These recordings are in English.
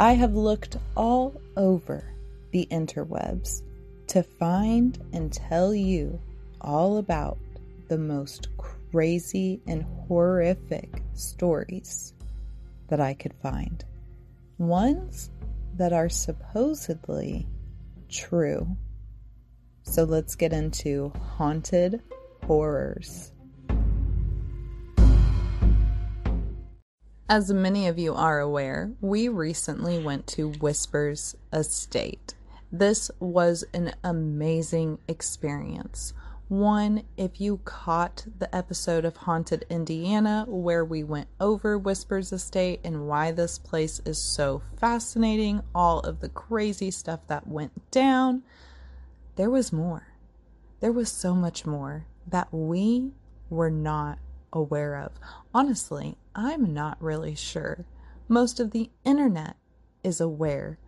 I have looked all over the interwebs to find and tell you all about the most crazy and horrific stories that I could find. Ones that are supposedly true. So let's get into haunted horrors. As many of you are aware, we recently went to Whispers Estate. This was an amazing experience. One, if you caught the episode of Haunted Indiana where we went over Whispers Estate and why this place is so fascinating, all of the crazy stuff that went down, there was more. There was so much more that we were not aware of. Honestly, I'm not really sure. Most of the internet is aware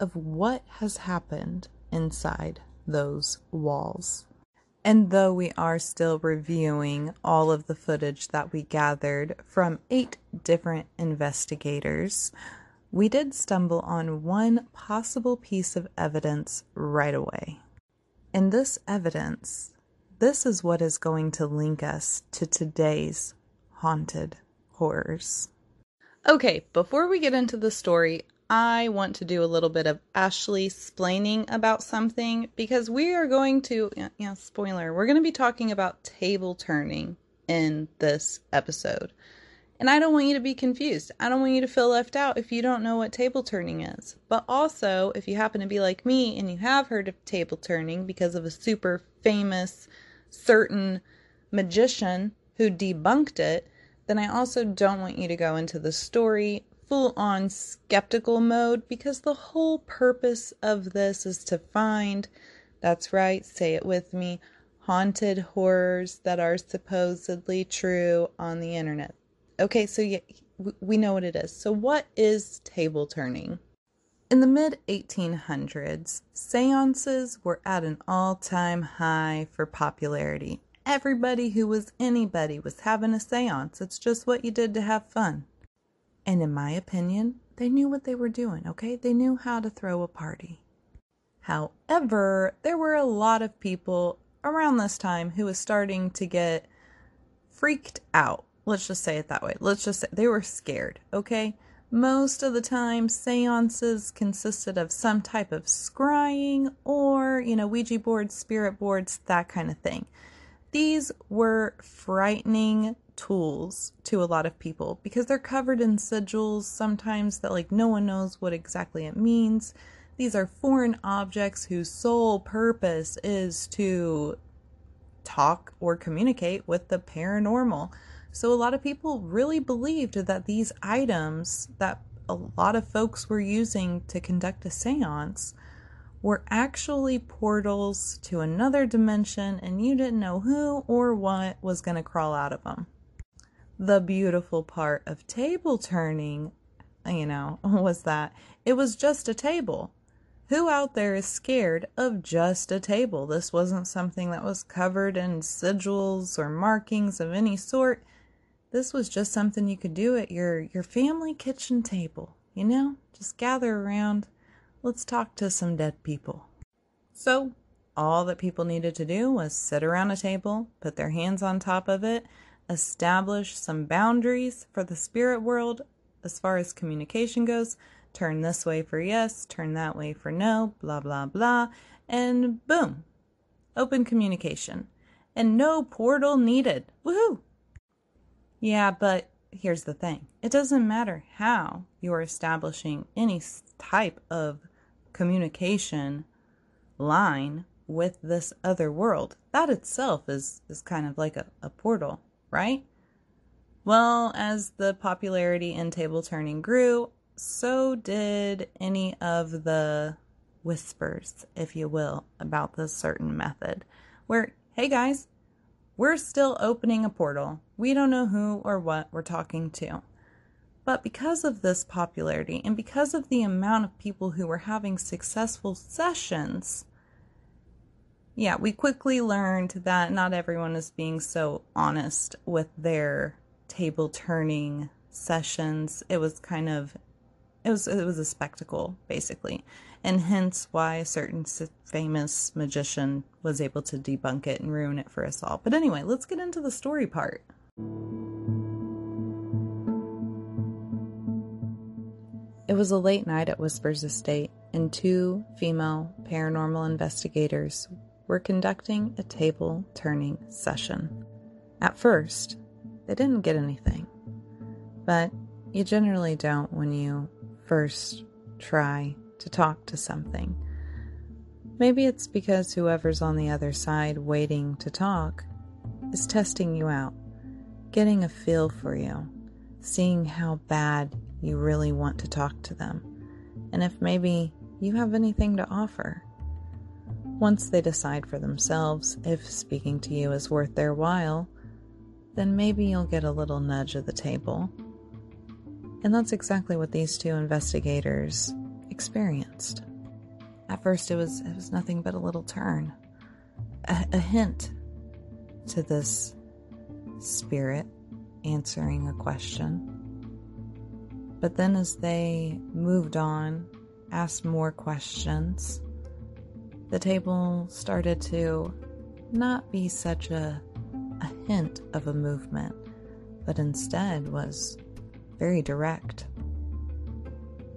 of what has happened inside those walls. And though we are still reviewing all of the footage that we gathered from eight different investigators, we did stumble on one possible piece of evidence right away. And this evidence, this is what is going to link us to today's haunted horrors. Okay, before we get into the story, I want to do a little bit of Ashley splaining about something because we are going to, yeah, spoiler, we're going to be talking about table turning in this episode. And I don't want you to be confused. I don't want you to feel left out if you don't know what table turning is. But also, if you happen to be like me and you have heard of table turning because of a super famous, certain magician who debunked it, then I also don't want you to go into the story full on skeptical mode because the whole purpose of this is to find, that's right, say it with me, haunted horrors that are supposedly true on the internet. Okay, so yeah, we know what it is. So, what is table turning? In the mid 1800s, seances were at an all time high for popularity. Everybody who was anybody was having a seance. It's just what you did to have fun. And in my opinion, they knew what they were doing, okay? They knew how to throw a party. However, there were a lot of people around this time who was starting to get freaked out. Let's just say it that way. Let's just say they were scared, okay? Most of the time, seances consisted of some type of scrying or, you know, Ouija boards, spirit boards, that kind of thing. These were frightening tools to a lot of people because they're covered in sigils sometimes that like no one knows what exactly it means. These are foreign objects whose sole purpose is to talk or communicate with the paranormal. So a lot of people really believed that these items that a lot of folks were using to conduct a séance were actually portals to another dimension and you didn't know who or what was going to crawl out of them the beautiful part of table turning, you know, was that it was just a table. Who out there is scared of just a table? This wasn't something that was covered in sigils or markings of any sort. This was just something you could do at your, your family kitchen table, you know? Just gather around. Let's talk to some dead people. So, all that people needed to do was sit around a table, put their hands on top of it, establish some boundaries for the spirit world as far as communication goes. Turn this way for yes, turn that way for no, blah, blah, blah. And boom, open communication. And no portal needed. Woohoo! Yeah, but here's the thing it doesn't matter how you're establishing any type of communication line with this other world. That itself is, is kind of like a, a portal right? Well, as the popularity in table turning grew, so did any of the whispers, if you will, about this certain method. Where, hey guys, we're still opening a portal. We don't know who or what we're talking to. But because of this popularity and because of the amount of people who were having successful sessions, yeah, we quickly learned that not everyone is being so honest with their table turning sessions. It was kind of it was it was a spectacle basically, and hence why a certain famous magician was able to debunk it and ruin it for us all. But anyway, let's get into the story part. It was a late night at Whispers Estate, and two female paranormal investigators were conducting a table turning session. At first, they didn't get anything, but you generally don't when you first try to talk to something. Maybe it's because whoever's on the other side waiting to talk is testing you out, getting a feel for you, seeing how bad you really want to talk to them, and if maybe you have anything to offer. Once they decide for themselves if speaking to you is worth their while, then maybe you'll get a little nudge of the table. And that's exactly what these two investigators experienced. At first, it was it was nothing but a little turn, a, a hint to this spirit answering a question. But then, as they moved on, asked more questions, the table started to not be such a, a hint of a movement, but instead was very direct.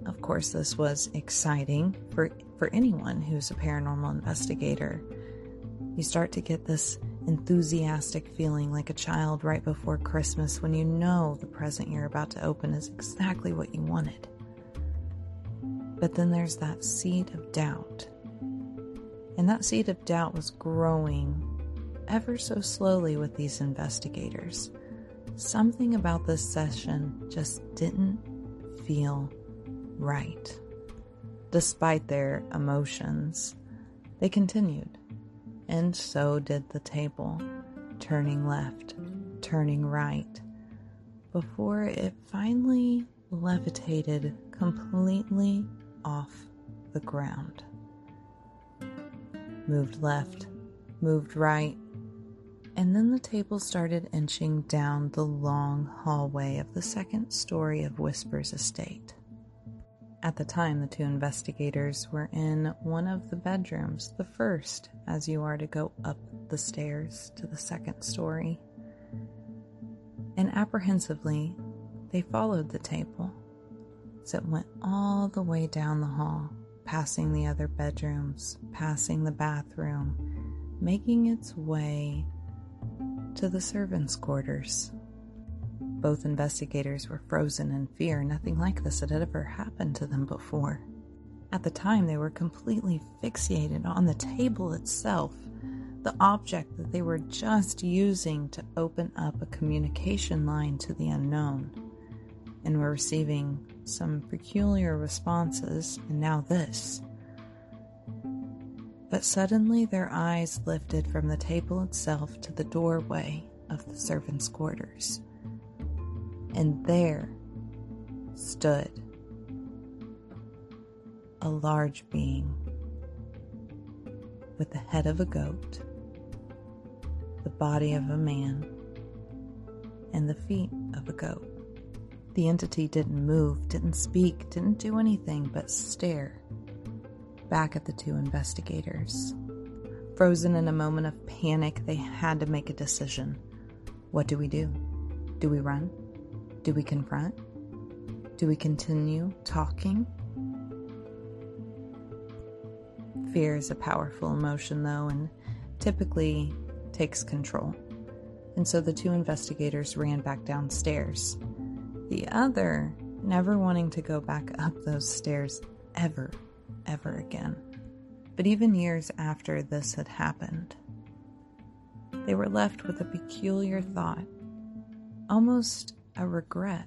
Of course, this was exciting for, for anyone who's a paranormal investigator. You start to get this enthusiastic feeling like a child right before Christmas when you know the present you're about to open is exactly what you wanted. But then there's that seed of doubt. And that seed of doubt was growing ever so slowly with these investigators. Something about this session just didn't feel right. Despite their emotions, they continued and so did the table, turning left, turning right, before it finally levitated completely off the ground. Moved left, moved right, and then the table started inching down the long hallway of the second story of Whispers Estate. At the time, the two investigators were in one of the bedrooms, the first, as you are to go up the stairs to the second story. And apprehensively, they followed the table as it went all the way down the hall, passing the other bedrooms, passing the bathroom, making its way to the servants' quarters. Both investigators were frozen in fear. Nothing like this had ever happened to them before. At the time, they were completely fixated on the table itself, the object that they were just using to open up a communication line to the unknown, and were receiving some peculiar responses, and now this. But suddenly their eyes lifted from the table itself to the doorway of the servants' quarters and there stood a large being with the head of a goat, the body of a man, and the feet of a goat. The entity didn't move, didn't speak, didn't do anything but stare back at the two investigators. Frozen in a moment of panic, they had to make a decision. What do we do? Do we run? Do we confront? Do we continue talking? Fear is a powerful emotion, though, and typically takes control. And so the two investigators ran back downstairs. The other never wanting to go back up those stairs ever, ever again. But even years after this had happened, they were left with a peculiar thought, almost a regret.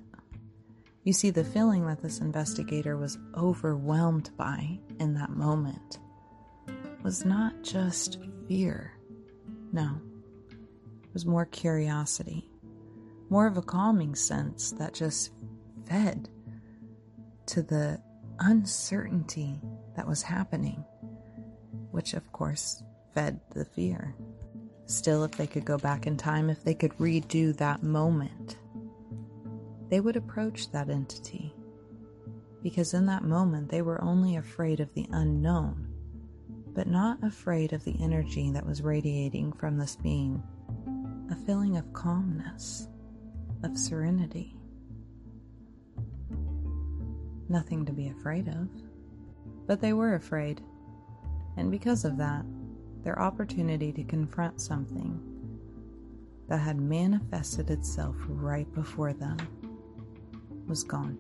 You see, the feeling that this investigator was overwhelmed by in that moment was not just fear. No, it was more curiosity, more of a calming sense that just fed to the uncertainty that was happening, which of course fed the fear. Still, if they could go back in time, if they could redo that moment, they would approach that entity because in that moment they were only afraid of the unknown, but not afraid of the energy that was radiating from this being a feeling of calmness, of serenity. Nothing to be afraid of. But they were afraid, and because of that, their opportunity to confront something that had manifested itself right before them was gone.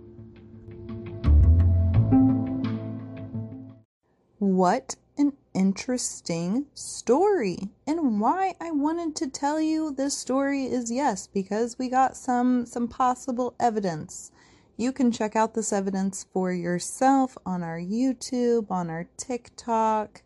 What an interesting story. And why I wanted to tell you this story is yes, because we got some some possible evidence. You can check out this evidence for yourself on our YouTube, on our TikTok.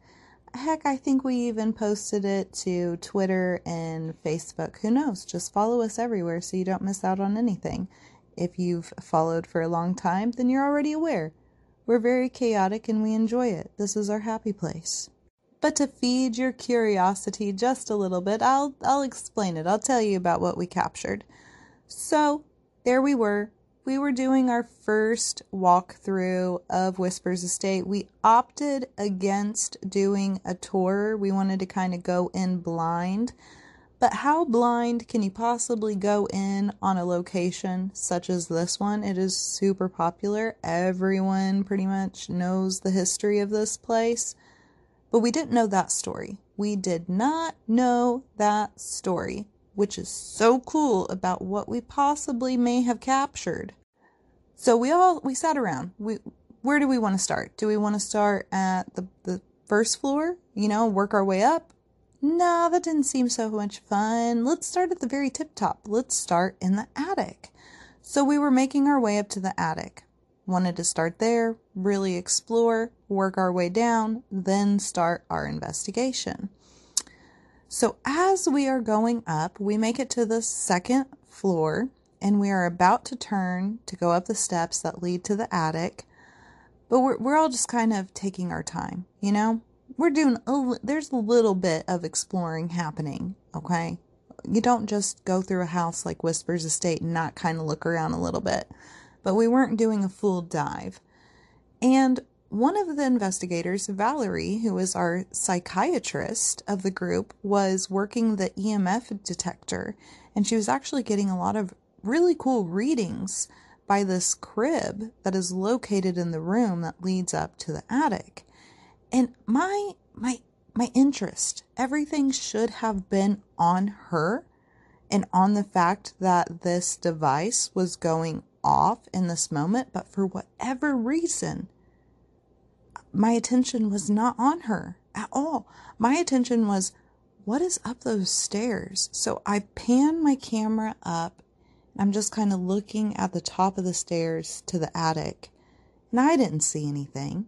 Heck, I think we even posted it to Twitter and Facebook. Who knows? Just follow us everywhere so you don't miss out on anything. If you've followed for a long time, then you're already aware. We're very chaotic and we enjoy it. This is our happy place. But to feed your curiosity just a little bit, I'll I'll explain it. I'll tell you about what we captured. So, there we were we were doing our first walkthrough of Whispers Estate, we opted against doing a tour. We wanted to kind of go in blind. But how blind can you possibly go in on a location such as this one? It is super popular. Everyone pretty much knows the history of this place. But we didn't know that story. We did not know that story which is so cool about what we possibly may have captured. So we all we sat around. We where do we want to start? Do we want to start at the the first floor, you know, work our way up? Nah, that didn't seem so much fun. Let's start at the very tip top. Let's start in the attic. So we were making our way up to the attic. Wanted to start there, really explore, work our way down, then start our investigation. So as we are going up, we make it to the second floor and we are about to turn to go up the steps that lead to the attic. But we're, we're all just kind of taking our time, you know? We're doing, a, there's a little bit of exploring happening, okay? You don't just go through a house like Whispers Estate and not kind of look around a little bit. But we weren't doing a full dive. And one of the investigators, Valerie, who is our psychiatrist of the group, was working the EMF detector, and she was actually getting a lot of really cool readings by this crib that is located in the room that leads up to the attic. And my my my interest, everything should have been on her and on the fact that this device was going off in this moment, but for whatever reason, my attention was not on her at all. My attention was what is up those stairs? So I pan my camera up. I'm just kind of looking at the top of the stairs to the attic, and I didn't see anything.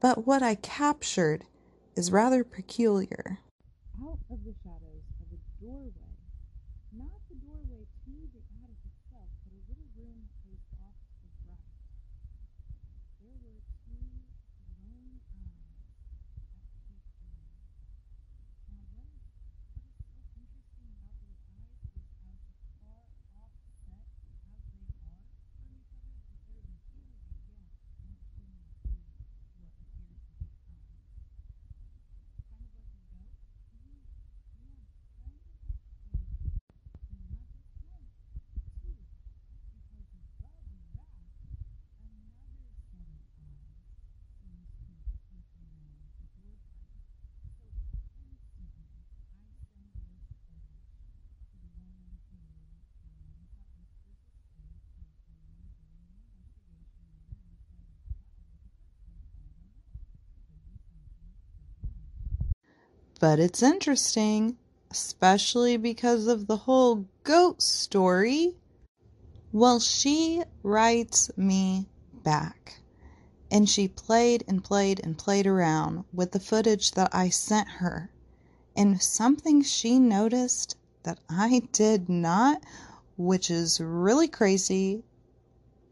But what I captured is rather peculiar. Out of the shadows of a doorway But it's interesting, especially because of the whole goat story. Well, she writes me back. And she played and played and played around with the footage that I sent her. And something she noticed that I did not, which is really crazy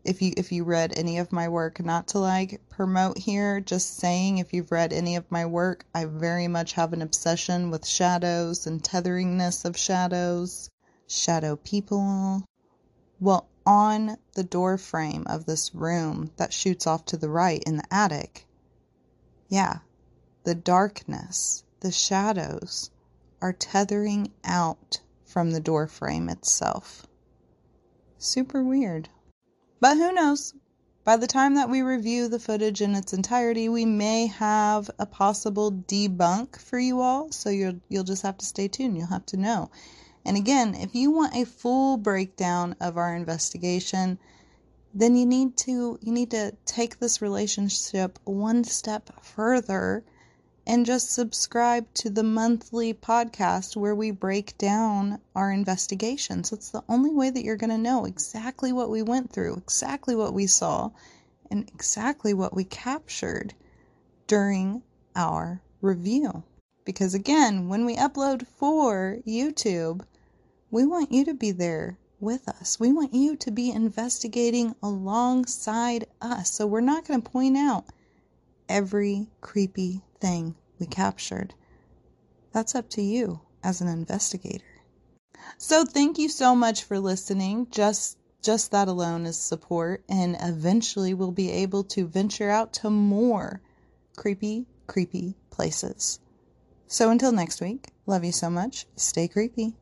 if you if you read any of my work not to like promote here just saying if you've read any of my work i very much have an obsession with shadows and tetheringness of shadows shadow people well on the door frame of this room that shoots off to the right in the attic, yeah, the darkness, the shadows are tethering out from the door frame itself. Super weird. But who knows? By the time that we review the footage in its entirety, we may have a possible debunk for you all, so you'll you'll just have to stay tuned. You'll have to know. And again, if you want a full breakdown of our investigation, then you need to you need to take this relationship one step further and just subscribe to the monthly podcast where we break down our investigations. It's the only way that you're going to know exactly what we went through, exactly what we saw, and exactly what we captured during our review. Because again, when we upload for YouTube, we want you to be there with us. We want you to be investigating alongside us. So we're not going to point out every creepy thing we captured. That's up to you as an investigator. So thank you so much for listening. Just just that alone is support and eventually we'll be able to venture out to more creepy creepy places. So until next week, love you so much. Stay creepy.